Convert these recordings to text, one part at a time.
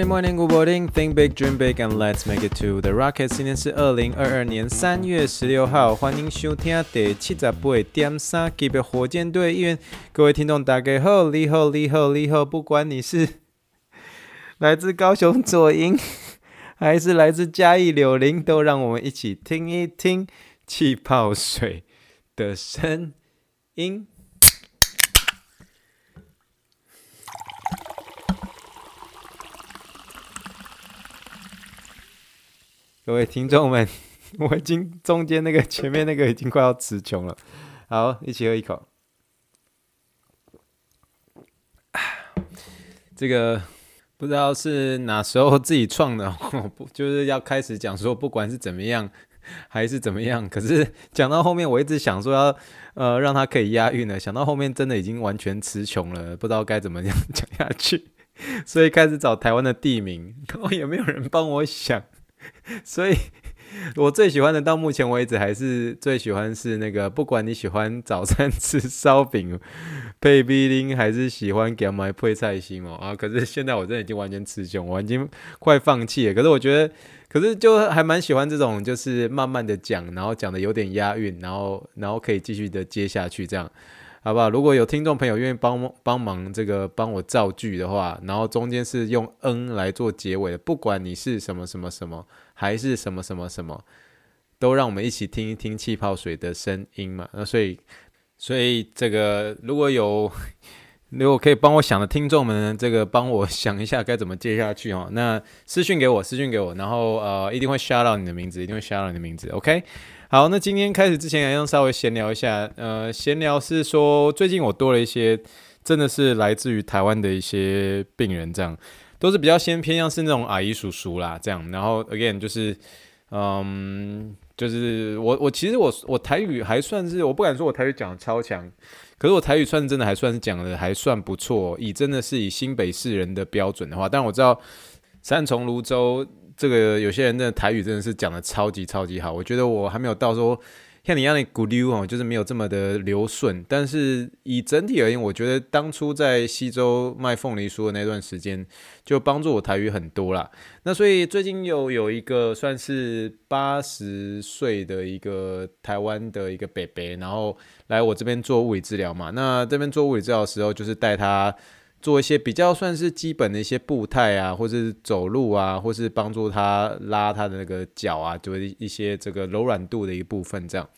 Morning, morning, good morning. Think big, dream big, and let's make it to the rocket. 今天是二零二二年三月十六号，欢迎收听第七十八点三级别火箭队预言。各位听众，大家好，你好，你好，你好。不管你是 来自高雄左营，还是来自嘉义柳林，都让我们一起听一听气泡水的声音。各位听众们，我已经中间那个前面那个已经快要词穷了。好，一起喝一口。这个不知道是哪时候自己创的，不就是要开始讲说，不管是怎么样 还是怎么样，可是讲到后面，我一直想说要呃让它可以押韵呢，想到后面真的已经完全词穷了，不知道该怎么样讲下去，所以开始找台湾的地名，然后也没有人帮我想。所以，我最喜欢的到目前为止还是最喜欢是那个，不管你喜欢早餐 吃烧饼配冰淇还是喜欢给买配菜心哦啊！可是现在我真的已经完全词穷，我已经快放弃了。可是我觉得，可是就还蛮喜欢这种，就是慢慢的讲，然后讲的有点押韵，然后然后可以继续的接下去这样。好不好？如果有听众朋友愿意帮帮忙这个帮我造句的话，然后中间是用“嗯”来做结尾的，不管你是什么什么什么，还是什么什么什么，都让我们一起听一听气泡水的声音嘛。那所以，所以这个如果有如果可以帮我想的听众们，这个帮我想一下该怎么接下去哦。那私讯给我，私讯给我，然后呃，一定会 shout out 你的名字，一定会 shout out 你的名字，OK。好，那今天开始之前，要稍微闲聊一下。呃，闲聊是说，最近我多了一些，真的是来自于台湾的一些病人，这样都是比较先偏向是那种阿姨叔叔啦，这样。然后 again 就是，嗯，就是我我其实我我台语还算是，我不敢说我台语讲超强，可是我台语算真的还算是讲的还算不错，以真的是以新北市人的标准的话，但我知道三重泸州。这个有些人的台语真的是讲的超级超级好，我觉得我还没有到说像你一样的古溜哦，就是没有这么的流顺。但是以整体而言，我觉得当初在西州卖凤梨酥的那段时间，就帮助我台语很多啦。那所以最近又有一个算是八十岁的一个台湾的一个伯伯，然后来我这边做物理治疗嘛。那这边做物理治疗的时候，就是带他。做一些比较算是基本的一些步态啊，或是走路啊，或是帮助他拉他的那个脚啊，就是一些这个柔软度的一部分这样。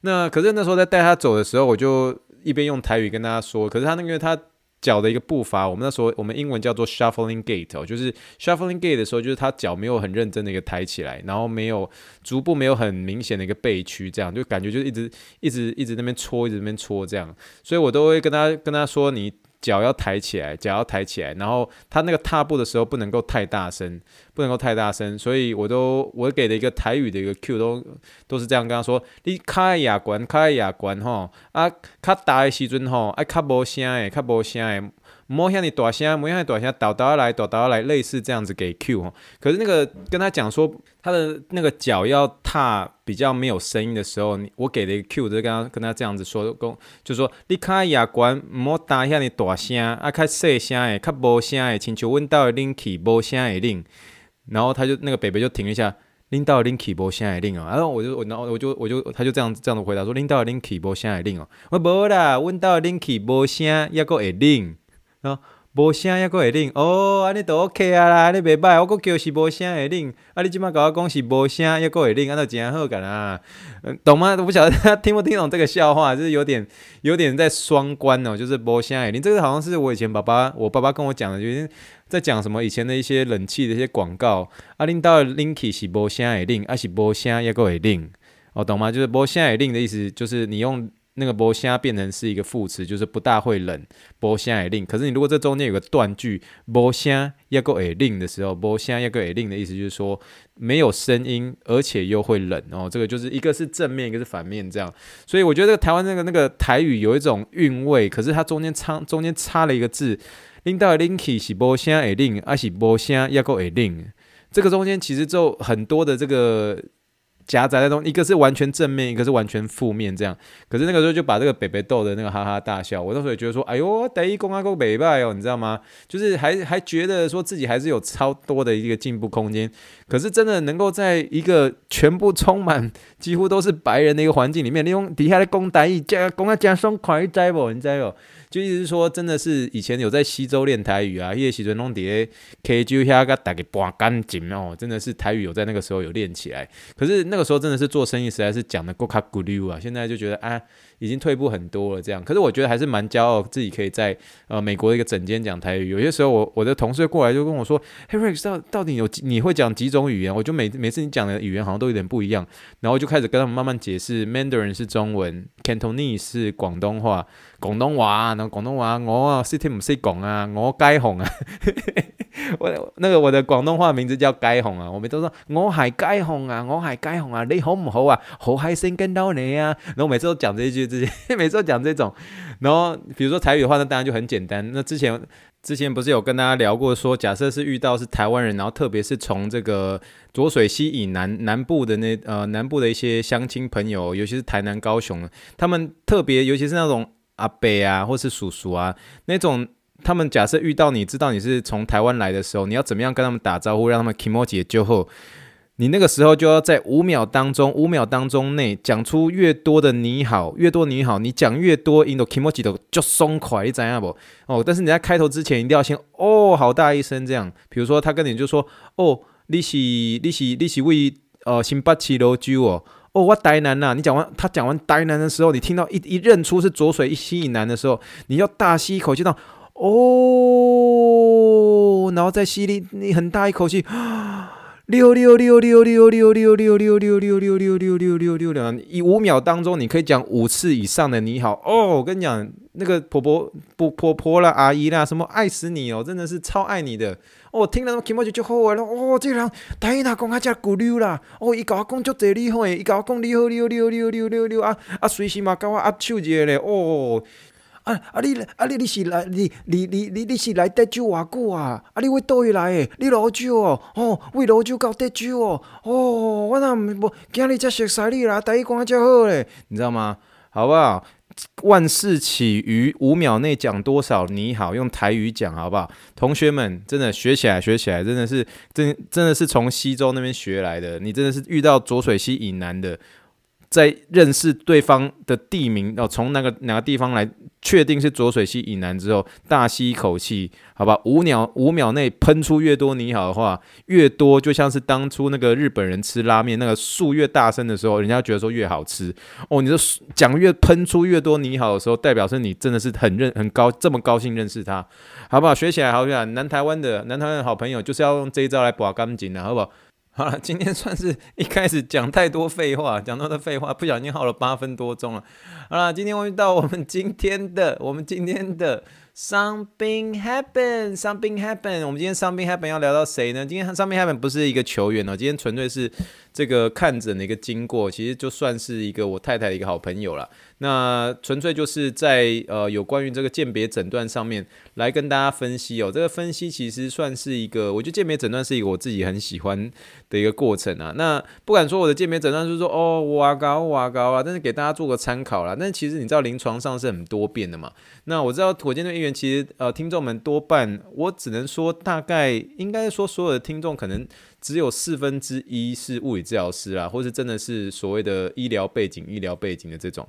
那可是那时候在带他走的时候，我就一边用台语跟大家说，可是他那个他脚的一个步伐，我们那时候我们英文叫做 shuffling gait 哦，就是 shuffling gait 的时候，就是他脚没有很认真的一个抬起来，然后没有足部没有很明显的一个背屈，这样就感觉就一直一直一直那边搓，一直那边搓这样，所以我都会跟他跟他说你。脚要抬起来，脚要抬起来，然后他那个踏步的时候不能够太大声，不能够太大声，所以我都我给的一个台语的一个 Q 都都是这样跟他说：你开牙关，开牙关吼，啊，卡大的时阵吼，啊卡无声诶，卡无声诶。莫像你大声，莫像你大声，倒倒来，倒倒来，类似这样子给 Q 哦。可是那个跟他讲说，他的那个脚要踏比较没有声音的时候，我给的一个 Q 就是跟他跟他这样子说，就说你开牙关，莫大像你大声，啊，较细声诶，较无声诶，亲像阮兜的冷气无声诶冷。然后他就那个北北就停一下，恁兜的冷气无声诶冷哦。然后我就我然后我就我就他就这样这样子回答说，恁兜的冷气无声诶冷哦。我无啦，阮兜的冷气无声，抑搁会冷。啊，无声抑搁会冷哦，安尼都 OK 啊啦，安尼袂歹，我搁叫是无声会冷，啊，你即马甲我讲是无声抑搁会冷，安尼真好干啦，嗯，懂吗？我不晓得他 听不听懂这个笑话，就是有点有点在双关哦，就是无声会冷，这个好像是我以前爸爸，我爸爸跟我讲的，就是在讲什么以前的一些冷气的一些广告，啊，恁兜的冷气是无声会冷，啊是无声抑搁会冷，哦，懂吗？就是无声会冷的意思，就是你用。那个波虾变成是一个副词，就是不大会冷，波虾也冷。可是你如果这中间有个断句，波虾要够也令的时候，波虾要够也令的意思就是说没有声音，而且又会冷哦。这个就是一个是正面，一个是反面这样。所以我觉得台湾那个那个台语有一种韵味，可是它中间插中间插了一个字，冷到冷气是波虾也冷，还是波虾要够也令。这个中间其实就很多的这个。夹杂在中，一个是完全正面，一个是完全负面，这样。可是那个时候就把这个北北逗的那个哈哈大笑。我那时候也觉得说，哎呦，第一公阿公北拜哦，你知道吗？就是还还觉得说自己还是有超多的一个进步空间。可是真的能够在一个全部充满几乎都是白人的一个环境里面，利用底下的公台语加公啊加双快在不？你知道不？就意思是说，真的是以前有在西周练台语啊，叶时阵弄碟 K G 下个打给拔干净哦，真的是台语有在那个时候有练起来。可是那个时候真的是做生意实在是讲的够卡古溜啊，现在就觉得啊。已经退步很多了，这样。可是我觉得还是蛮骄傲，自己可以在呃美国的一个整间讲台语。有些时候我我的同事过来就跟我说：“嘿，Rex，到到底有你会讲几种语言？”我就每每次你讲的语言好像都有点不一样，然后就开始跟他们慢慢解释：Mandarin 是中文，Cantonese 是广东话，广东话，然后广东话我啊识听唔识讲啊，我街红啊。我那个我的广东话名字叫街红啊，我们都说我系街红啊，我系街红啊，你好唔好啊？好开心见到你啊！然后每次都讲这一句，这些 每次都讲这种。然后比如说台语的话，那当然就很简单。那之前之前不是有跟大家聊过说，假设是遇到是台湾人，然后特别是从这个浊水溪以南南部的那呃南部的一些乡亲朋友，尤其是台南高雄，他们特别尤其是那种阿伯啊，或是叔叔啊那种。他们假设遇到你知道你是从台湾来的时候，你要怎么样跟他们打招呼，让他们 kimochi 就后，你那个时候就要在五秒当中，五秒当中内讲出越多的你好，越多你好，你讲越多，印度 kimochi 都就松快，你知道不？哦，但是你在开头之前一定要先哦，好大一声这样。比如说他跟你就说哦，你是你是你是为呃新北市罗州哦，哦我台南呐。你讲完他讲完台南的时候，你听到一一认出是浊水一吸引南的时候，你要大吸一口气，到。哦，然后再吸你你很大一口气，六六六六六六六六六六六六六六六六六六，以五秒当中你可以讲五次以上的你好哦。我跟你讲，那个婆婆不婆婆啦，阿姨啦，什么爱死你哦，真的是超爱你的哦。听了那么听不就好了哦。这人大姨哪讲他叫古溜啦，哦，伊甲我讲足济厉害，伊甲我讲你好你好你好你好你好你好啊啊，随时嘛跟我握手一下咧哦。啊啊你啊你你是来你你你你你是来德州偌久啊？啊你为倒位来诶？你罗州哦？哦，为罗州到德州哦？哦，我哪无今日才熟悉你啦，台语讲较好咧，你知道吗？好不好？万事起于五秒内讲多少你好，用台语讲好不好？同学们真的学起来学起来，真的是真真的是从西周那边学来的。你真的是遇到浊水溪以南的。在认识对方的地名哦，从那个哪个地方来确定是浊水溪以南之后，大吸一口气，好吧，五秒五秒内喷出越多你好的话，越多就像是当初那个日本人吃拉面，那个数越大声的时候，人家觉得说越好吃哦。你说讲越喷出越多你好的时候，代表是你真的是很认很高这么高兴认识他，好不好？学起来好不好？南台湾的南台湾的好朋友就是要用这一招来拔干净的，好不好？好了，今天算是一开始讲太多废话，讲到的废话，不小心耗了八分多钟了。好了，今天我们到我们今天的，我们今天的。Something happened, something happened。我们今天 something happen 要聊到谁呢？今天 something happen 不是一个球员哦，今天纯粹是这个看诊的一个经过。其实就算是一个我太太的一个好朋友了。那纯粹就是在呃有关于这个鉴别诊断上面来跟大家分析哦。这个分析其实算是一个，我觉得鉴别诊断是一个我自己很喜欢的一个过程啊。那不敢说我的鉴别诊断就是说哦哇高哇高啊，但是给大家做个参考啦。但是其实你知道临床上是很多变的嘛。那我知道火箭队议员。其实呃，听众们多半，我只能说大概应该说所有的听众可能只有四分之一是物理治疗师啦，或是真的是所谓的医疗背景、医疗背景的这种。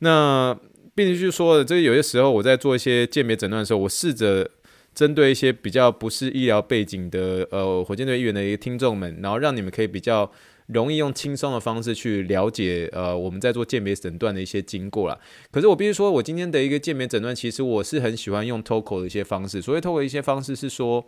那并且就说的，这有些时候我在做一些鉴别诊断的时候，我试着针对一些比较不是医疗背景的呃火箭队议员的一个听众们，然后让你们可以比较。容易用轻松的方式去了解，呃，我们在做鉴别诊断的一些经过啦。可是我必须说，我今天的一个鉴别诊断，其实我是很喜欢用 TOCO 的一些方式。所谓 TOCO 一些方式是说，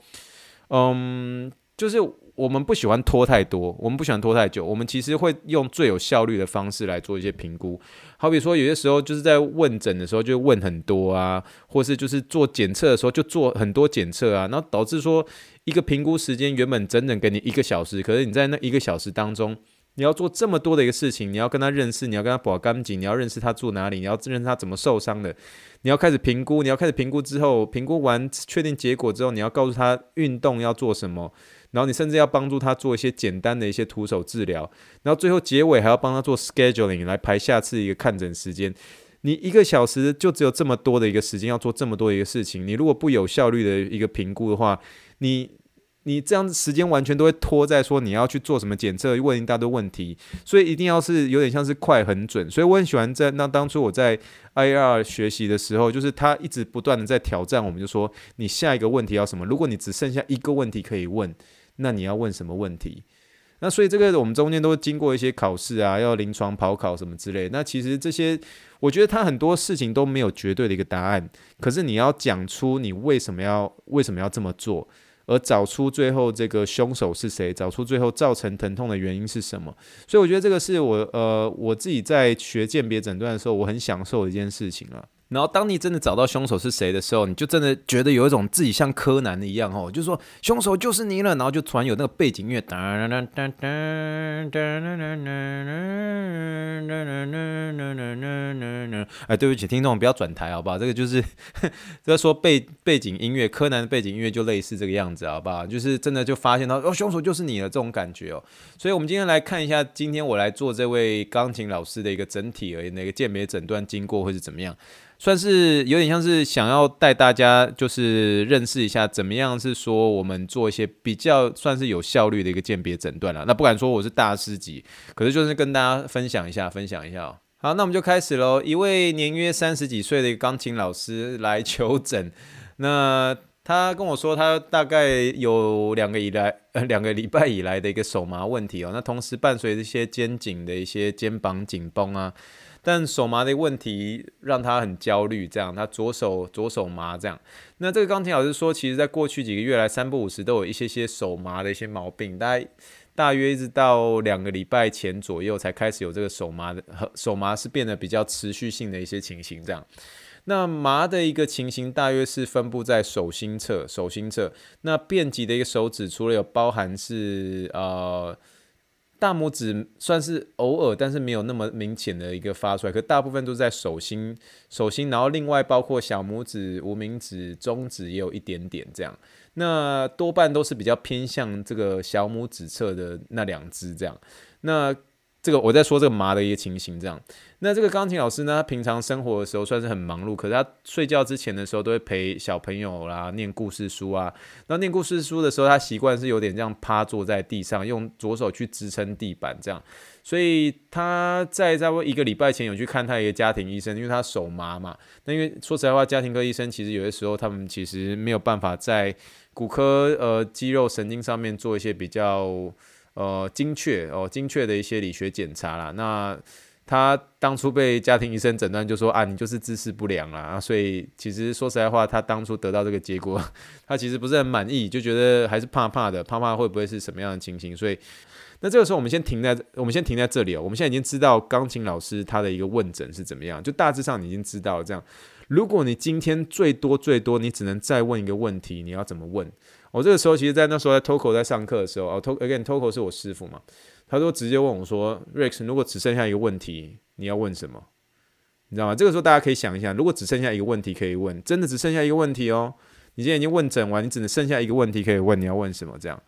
嗯，就是我们不喜欢拖太多，我们不喜欢拖太久，我们其实会用最有效率的方式来做一些评估。好比说，有些时候就是在问诊的时候就问很多啊，或是就是做检测的时候就做很多检测啊，然后导致说一个评估时间原本整整给你一个小时，可是你在那一个小时当中。你要做这么多的一个事情，你要跟他认识，你要跟他保干净，你要认识他住哪里，你要认识他怎么受伤的，你要开始评估，你要开始评估之后，评估完确定结果之后，你要告诉他运动要做什么，然后你甚至要帮助他做一些简单的一些徒手治疗，然后最后结尾还要帮他做 scheduling 来排下次一个看诊时间。你一个小时就只有这么多的一个时间要做这么多的一个事情，你如果不有效率的一个评估的话，你。你这样子时间完全都会拖在说你要去做什么检测，问一大堆问题，所以一定要是有点像是快很准。所以我很喜欢在那当初我在 I R 学习的时候，就是他一直不断的在挑战我们，就说你下一个问题要什么？如果你只剩下一个问题可以问，那你要问什么问题？那所以这个我们中间都经过一些考试啊，要临床跑考什么之类。那其实这些我觉得他很多事情都没有绝对的一个答案，可是你要讲出你为什么要为什么要这么做。而找出最后这个凶手是谁，找出最后造成疼痛的原因是什么？所以我觉得这个是我呃我自己在学鉴别诊断的时候，我很享受的一件事情啊。然后，当你真的找到凶手是谁的时候，你就真的觉得有一种自己像柯南的一样哦，就是说凶手就是你了。然后就突然有那个背景音乐，哒哒哒哒哒哒哒哒哒哒哒。哎，对不起，听众不要转台，好不好？这个就是这说背背景音乐，柯南的背景音乐就类似这个样子，好不好？就是真的就发现到哦，凶手就是你了这种感觉哦。所以，我们今天来看一下，今天我来做这位钢琴老师的一个整体而言的一个鉴别诊断经过会是怎么样。算是有点像是想要带大家就是认识一下怎么样是说我们做一些比较算是有效率的一个鉴别诊断了。那不敢说我是大师级，可是就是跟大家分享一下，分享一下喔。好，那我们就开始喽。一位年约三十几岁的一个钢琴老师来求诊，那他跟我说他大概有两个以来呃 两个礼拜以来的一个手麻问题哦，那同时伴随这些肩颈的一些肩膀紧绷啊。但手麻的问题让他很焦虑，这样他左手左手麻这样。那这个钢琴老师说，其实在过去几个月来，三不五时都有一些些手麻的一些毛病，大概大约一直到两个礼拜前左右才开始有这个手麻的，手麻是变得比较持续性的一些情形这样。那麻的一个情形大约是分布在手心侧，手心侧。那遍及的一个手指，除了有包含是呃。大拇指算是偶尔，但是没有那么明显的一个发出来，可大部分都在手心，手心，然后另外包括小拇指、无名指、中指也有一点点这样，那多半都是比较偏向这个小拇指侧的那两只这样，那。这个我在说这个麻的一个情形，这样。那这个钢琴老师呢，他平常生活的时候算是很忙碌，可是他睡觉之前的时候都会陪小朋友啦，念故事书啊。那念故事书的时候，他习惯是有点这样趴坐在地上，用左手去支撑地板这样。所以他在差不多一个礼拜前有去看他一个家庭医生，因为他手麻嘛。那因为说实在话，家庭科医生其实有些时候他们其实没有办法在骨科呃肌肉神经上面做一些比较。呃，精确哦，精确的一些理学检查啦。那他当初被家庭医生诊断，就说啊，你就是姿势不良啦。所以其实说实在话，他当初得到这个结果，他其实不是很满意，就觉得还是怕怕的，怕怕会不会是什么样的情形。所以，那这个时候我们先停在，我们先停在这里哦。我们现在已经知道钢琴老师他的一个问诊是怎么样，就大致上你已经知道这样。如果你今天最多最多，你只能再问一个问题，你要怎么问？我这个时候，其实，在那时候在 Toco 在上课的时候啊 to again Toco 是我师傅嘛，他说直接问我说，Rex，如果只剩下一个问题，你要问什么？你知道吗？这个时候大家可以想一下，如果只剩下一个问题可以问，真的只剩下一个问题哦，你现在已经问诊完，你只能剩下一个问题可以问，你要问什么？这样。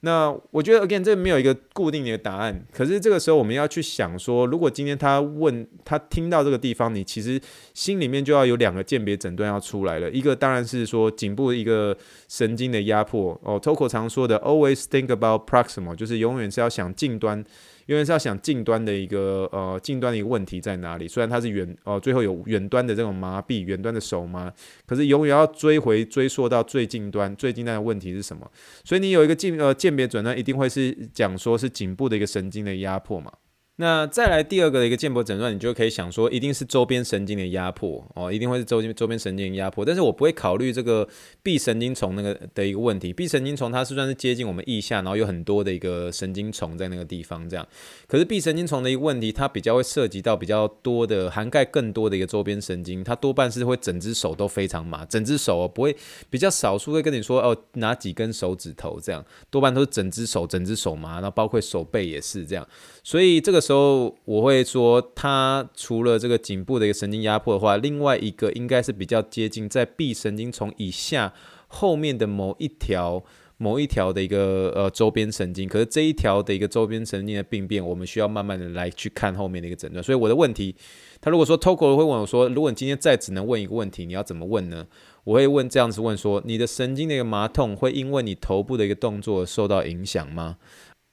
那我觉得，again，这没有一个固定的答案。可是这个时候，我们要去想说，如果今天他问他听到这个地方，你其实心里面就要有两个鉴别诊断要出来了。一个当然是说颈部一个神经的压迫哦，Tocco 常说的 “always think about proximal”，就是永远是要想近端。因为是要想近端的一个呃近端的一个问题在哪里？虽然它是远哦、呃，最后有远端的这种麻痹，远端的手麻，可是永远要追回追溯到最近端，最近端的问题是什么？所以你有一个鉴呃鉴别诊断，一定会是讲说是颈部的一个神经的压迫嘛。那再来第二个的一个健保诊断，你就可以想说，一定是周边神经的压迫哦，一定会是周边周边神经的压迫。但是我不会考虑这个臂神经丛那个的一个问题。臂神经丛它是算是接近我们腋下，然后有很多的一个神经丛在那个地方这样。可是臂神经丛的一个问题，它比较会涉及到比较多的涵盖更多的一个周边神经，它多半是会整只手都非常麻，整只手哦不会比较少数会跟你说哦哪几根手指头这样，多半都是整只手整只手麻，然后包括手背也是这样。所以这个时候我会说，它除了这个颈部的一个神经压迫的话，另外一个应该是比较接近在臂神经丛以下后面的某一条某一条的一个呃周边神经。可是这一条的一个周边神经的病变，我们需要慢慢的来去看后面的一个诊断。所以我的问题，他如果说 Toko 会问我说，如果你今天再只能问一个问题，你要怎么问呢？我会问这样子问说，你的神经的一个麻痛会因为你头部的一个动作受到影响吗？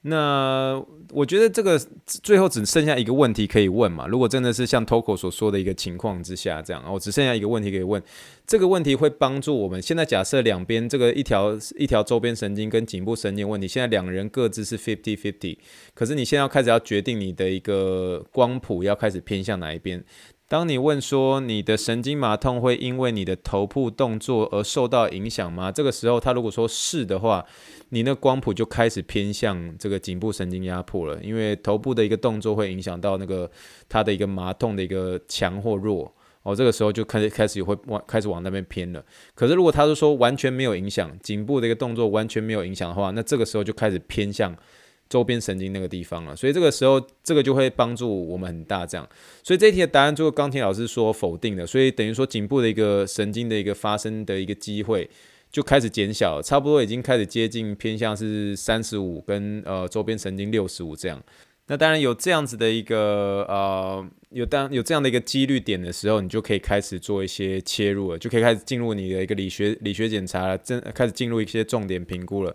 那我觉得这个最后只剩下一个问题可以问嘛？如果真的是像 Toco 所说的一个情况之下，这样，我只剩下一个问题可以问。这个问题会帮助我们。现在假设两边这个一条一条周边神经跟颈部神经问题，现在两人各自是 fifty fifty，可是你现在要开始要决定你的一个光谱要开始偏向哪一边。当你问说你的神经麻痛会因为你的头部动作而受到影响吗？这个时候他如果说是的话，你那光谱就开始偏向这个颈部神经压迫了，因为头部的一个动作会影响到那个它的一个麻痛的一个强或弱哦，这个时候就开始开始会往开始往那边偏了。可是如果他是说完全没有影响，颈部的一个动作完全没有影响的话，那这个时候就开始偏向。周边神经那个地方了，所以这个时候这个就会帮助我们很大，这样。所以这一题的答案，就是钢铁老师说否定的，所以等于说颈部的一个神经的一个发生的一个机会就开始减小，差不多已经开始接近偏向是三十五跟呃周边神经六十五这样。那当然有这样子的一个呃有当有这样的一个几率点的时候，你就可以开始做一些切入了，就可以开始进入你的一个理学理学检查了，真开始进入一些重点评估了。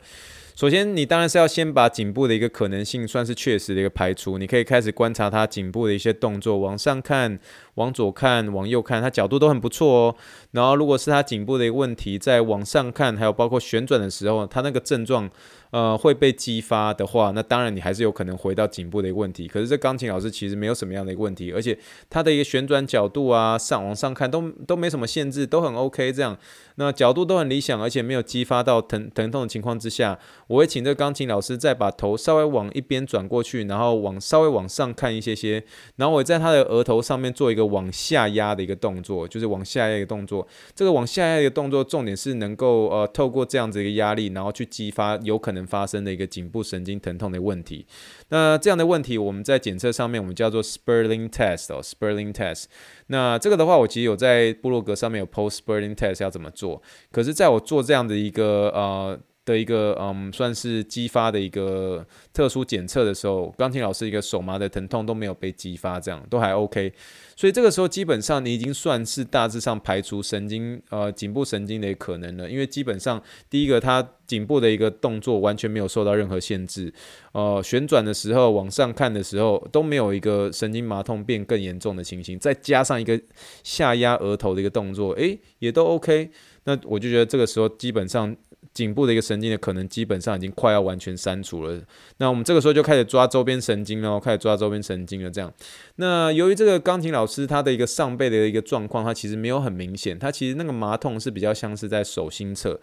首先，你当然是要先把颈部的一个可能性算是确实的一个排除。你可以开始观察它颈部的一些动作，往上看、往左看、往右看，它角度都很不错哦。然后，如果是它颈部的一个问题，在往上看，还有包括旋转的时候，它那个症状。呃，会被激发的话，那当然你还是有可能回到颈部的一个问题。可是这钢琴老师其实没有什么样的一个问题，而且它的一个旋转角度啊，上往上看都都没什么限制，都很 OK 这样。那角度都很理想，而且没有激发到疼疼痛的情况之下，我会请这个钢琴老师再把头稍微往一边转过去，然后往稍微往上看一些些，然后我在他的额头上面做一个往下压的一个动作，就是往下压一个动作。这个往下压一个动作，重点是能够呃透过这样子一个压力，然后去激发有可能。发生的一个颈部神经疼痛的问题，那这样的问题我们在检测上面我们叫做 Sperling test 哦，Sperling test。那这个的话，我其实有在部落格上面有 post Sperling test 要怎么做。可是，在我做这样的一个呃的一个嗯，算是激发的一个特殊检测的时候，钢琴老师一个手麻的疼痛都没有被激发，这样都还 OK。所以这个时候基本上你已经算是大致上排除神经呃颈部神经的可能了，因为基本上第一个它颈部的一个动作完全没有受到任何限制，呃旋转的时候往上看的时候都没有一个神经麻痛变更严重的情形，再加上一个下压额头的一个动作，诶，也都 OK。那我就觉得这个时候基本上。颈部的一个神经的可能基本上已经快要完全删除了，那我们这个时候就开始抓周边神经了，开始抓周边神经了。这样，那由于这个钢琴老师他的一个上背的一个状况，他其实没有很明显，他其实那个麻痛是比较像是在手心侧。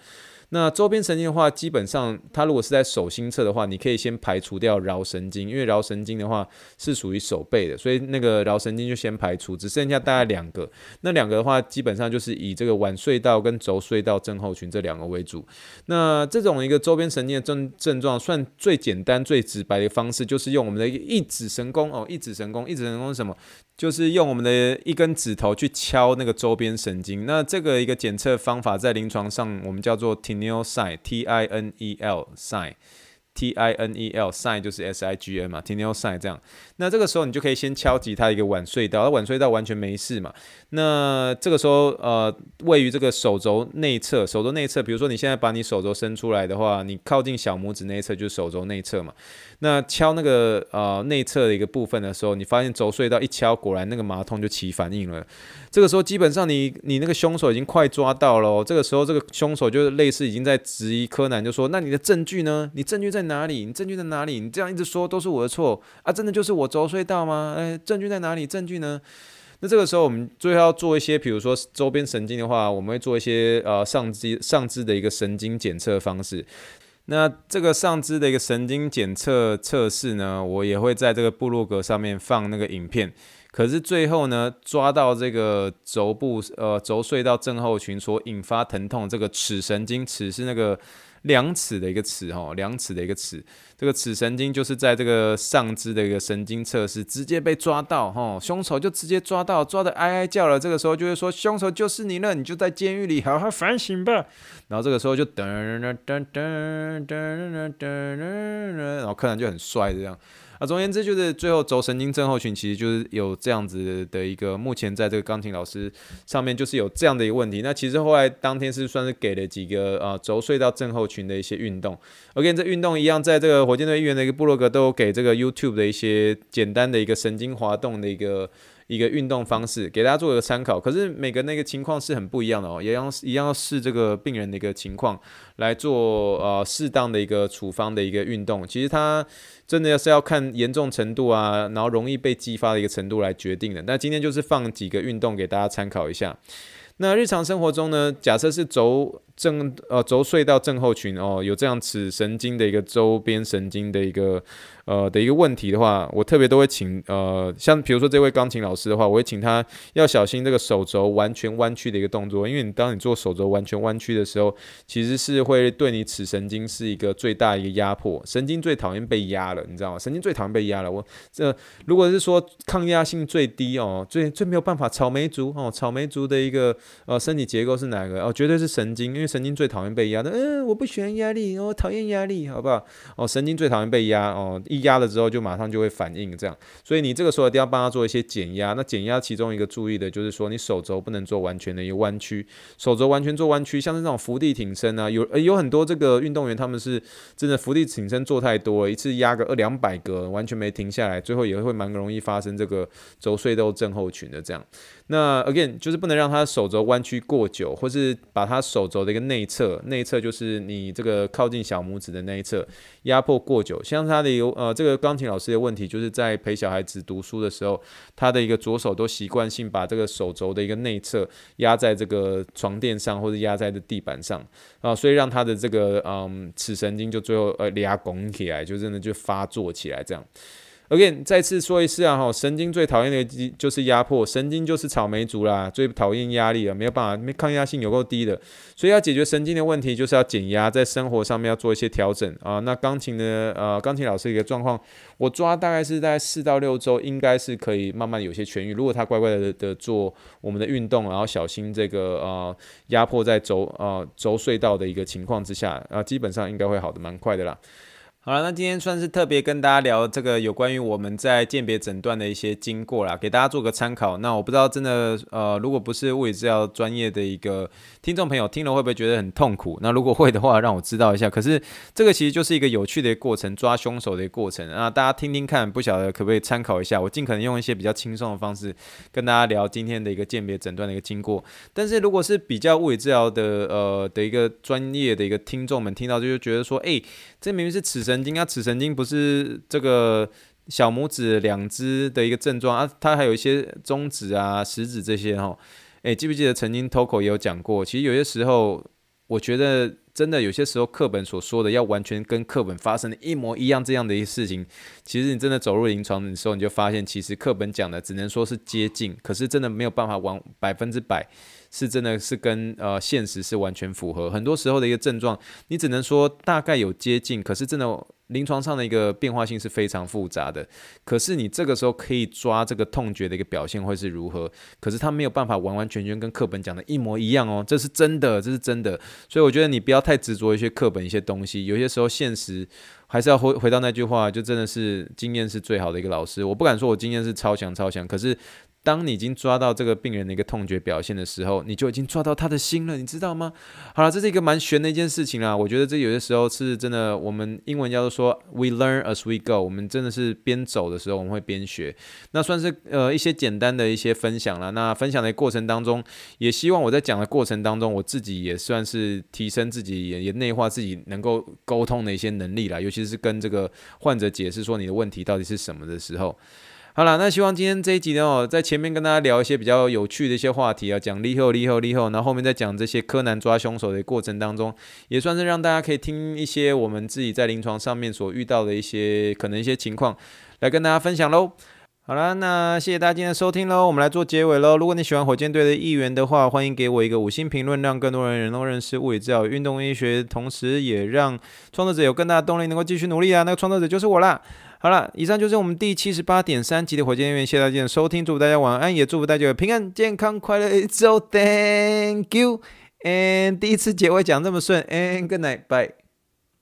那周边神经的话，基本上它如果是在手心侧的话，你可以先排除掉桡神经，因为桡神经的话是属于手背的，所以那个桡神经就先排除，只剩下大概两个。那两个的话，基本上就是以这个腕隧道跟轴隧道症候群这两个为主。那这种一个周边神经的症症状，算最简单、最直白的方式，就是用我们的一指神功哦，一指神功，一指神功是什么？就是用我们的一根指头去敲那个周边神经，那这个一个检测方法在临床上我们叫做 Tinel sign，T I N E L sign。T I N E L sign 就是 S I G N 嘛，Tinel sign 这样。那这个时候你就可以先敲击它一个晚隧道，它腕隧道完全没事嘛。那这个时候呃，位于这个手肘内侧，手肘内侧，比如说你现在把你手肘伸出来的话，你靠近小拇指内侧就是手肘内侧嘛。那敲那个呃内侧的一个部分的时候，你发现轴隧道一敲，果然那个麻痛就起反应了。这个时候基本上你你那个凶手已经快抓到了。这个时候这个凶手就类似已经在质疑柯南，就说那你的证据呢？你证据在哪里？你证据在哪里？你这样一直说都是我的错啊！真的就是我轴隧道吗？哎，证据在哪里？证据呢？那这个时候我们最后要做一些，比如说周边神经的话，我们会做一些呃上肢上肢的一个神经检测方式。那这个上肢的一个神经检测测试呢，我也会在这个部落格上面放那个影片。可是最后呢，抓到这个轴部呃轴隧道症候群所引发疼痛，这个尺神经，尺是那个量尺的一个尺哈，量尺的一个尺，这个尺神经就是在这个上肢的一个神经测试直接被抓到哈，凶手就直接抓到，抓的哀哀叫了。这个时候就会说凶手就是你了，你就在监狱里好好反省吧。然后这个时候就噔噔噔噔噔噔噔噔，然后柯南就很帅这样。啊，总而言之，就是最后轴神经症候群其实就是有这样子的一个，目前在这个钢琴老师上面就是有这样的一个问题。那其实后来当天是算是给了几个啊轴隧道症候群的一些运动。OK，这运动一样，在这个火箭队议员的一个部落格都有给这个 YouTube 的一些简单的一个神经滑动的一个。一个运动方式给大家做一个参考，可是每个那个情况是很不一样的哦，也要一样要视这个病人的一个情况来做呃适当的一个处方的一个运动。其实它真的要是要看严重程度啊，然后容易被激发的一个程度来决定的。那今天就是放几个运动给大家参考一下。那日常生活中呢，假设是轴。正呃轴隧道症候群哦，有这样尺神经的一个周边神经的一个呃的一个问题的话，我特别都会请呃像比如说这位钢琴老师的话，我会请他要小心这个手肘完全弯曲的一个动作，因为你当你做手肘完全弯曲的时候，其实是会对你尺神经是一个最大一个压迫，神经最讨厌被压了，你知道吗？神经最讨厌被压了。我这如果是说抗压性最低哦，最最没有办法，草莓族哦，草莓族的一个呃身体结构是哪个？哦，绝对是神经，因为神经最讨厌被压的，嗯，我不喜欢压力，我讨厌压力，好不好？哦，神经最讨厌被压，哦，一压了之后就马上就会反应，这样，所以你这个时候一定要帮他做一些减压。那减压其中一个注意的就是说，你手肘不能做完全的一个弯曲，手肘完全做弯曲，像是那种伏地挺身啊，有呃有很多这个运动员他们是真的伏地挺身做太多了，一次压个二两百个，完全没停下来，最后也会蛮容易发生这个轴隧道症候群的这样。那 again 就是不能让他手肘弯曲过久，或是把他手肘的内侧，内侧就是你这个靠近小拇指的那一侧压迫过久。像他的有呃这个钢琴老师的问题，就是在陪小孩子读书的时候，他的一个左手都习惯性把这个手肘的一个内侧压在这个床垫上，或者压在这地板上啊，所以让他的这个嗯尺神经就最后呃俩拱起来，就真的就发作起来这样。OK，再次说一次啊，哈，神经最讨厌的就是压迫，神经就是草莓族啦，最讨厌压力了，没有办法，抗压性有够低的，所以要解决神经的问题，就是要减压，在生活上面要做一些调整啊。那钢琴的呃，钢琴老师一个状况，我抓大概是在四到六周，应该是可以慢慢有些痊愈。如果他乖乖的的做我们的运动，然后小心这个呃压迫在轴呃轴隧道的一个情况之下，啊，基本上应该会好的蛮快的啦。好了，那今天算是特别跟大家聊这个有关于我们在鉴别诊断的一些经过啦，给大家做个参考。那我不知道真的呃，如果不是物理治疗专业的一个听众朋友听了会不会觉得很痛苦？那如果会的话，让我知道一下。可是 这个其实就是一个有趣的过程，抓凶手的过程啊，大家听听看，不晓得可不可以参考一下？我尽可能用一些比较轻松的方式跟大家聊今天的一个鉴别诊断的一个经过。但是如果是比较物理治疗的呃的一个专业的一个听众们听到，就就觉得说，哎，这明明是尺神。神经啊，尺神经不是这个小拇指两只的一个症状啊，它还有一些中指啊、食指这些哈。诶，记不记得曾经 Toco 也有讲过？其实有些时候，我觉得真的有些时候课本所说的要完全跟课本发生的一模一样这样的一个事情，其实你真的走入临床的时候，你就发现其实课本讲的只能说是接近，可是真的没有办法完百分之百。是真的是跟呃现实是完全符合，很多时候的一个症状，你只能说大概有接近，可是真的临床上的一个变化性是非常复杂的。可是你这个时候可以抓这个痛觉的一个表现会是如何？可是他没有办法完完全全跟课本讲的一模一样哦，这是真的，这是真的。所以我觉得你不要太执着一些课本一些东西，有些时候现实还是要回回到那句话，就真的是经验是最好的一个老师。我不敢说我经验是超强超强，可是。当你已经抓到这个病人的一个痛觉表现的时候，你就已经抓到他的心了，你知道吗？好了，这是一个蛮玄的一件事情啦。我觉得这有些时候是真的，我们英文叫做说 “we learn as we go”，我们真的是边走的时候我们会边学。那算是呃一些简单的一些分享了。那分享的过程当中，也希望我在讲的过程当中，我自己也算是提升自己，也也内化自己能够沟通的一些能力啦，尤其是跟这个患者解释说你的问题到底是什么的时候。好了，那希望今天这一集呢，在前面跟大家聊一些比较有趣的一些话题啊，讲利后利后利后，然后后面再讲这些柯南抓凶手的过程当中，也算是让大家可以听一些我们自己在临床上面所遇到的一些可能一些情况，来跟大家分享喽。好了，那谢谢大家今天的收听喽，我们来做结尾喽。如果你喜欢火箭队的议员的话，欢迎给我一个五星评论，让更多人能够认识物理治疗、运动医学，同时也让创作者有更大的动力，能够继续努力啊。那个创作者就是我啦。好了，以上就是我们第七十八点三集的火箭队，谢谢大家的收听，祝福大家晚安，也祝福大家平安、健康、快乐一周。Thank you，and 第一次结尾讲这么顺，and good night，bye。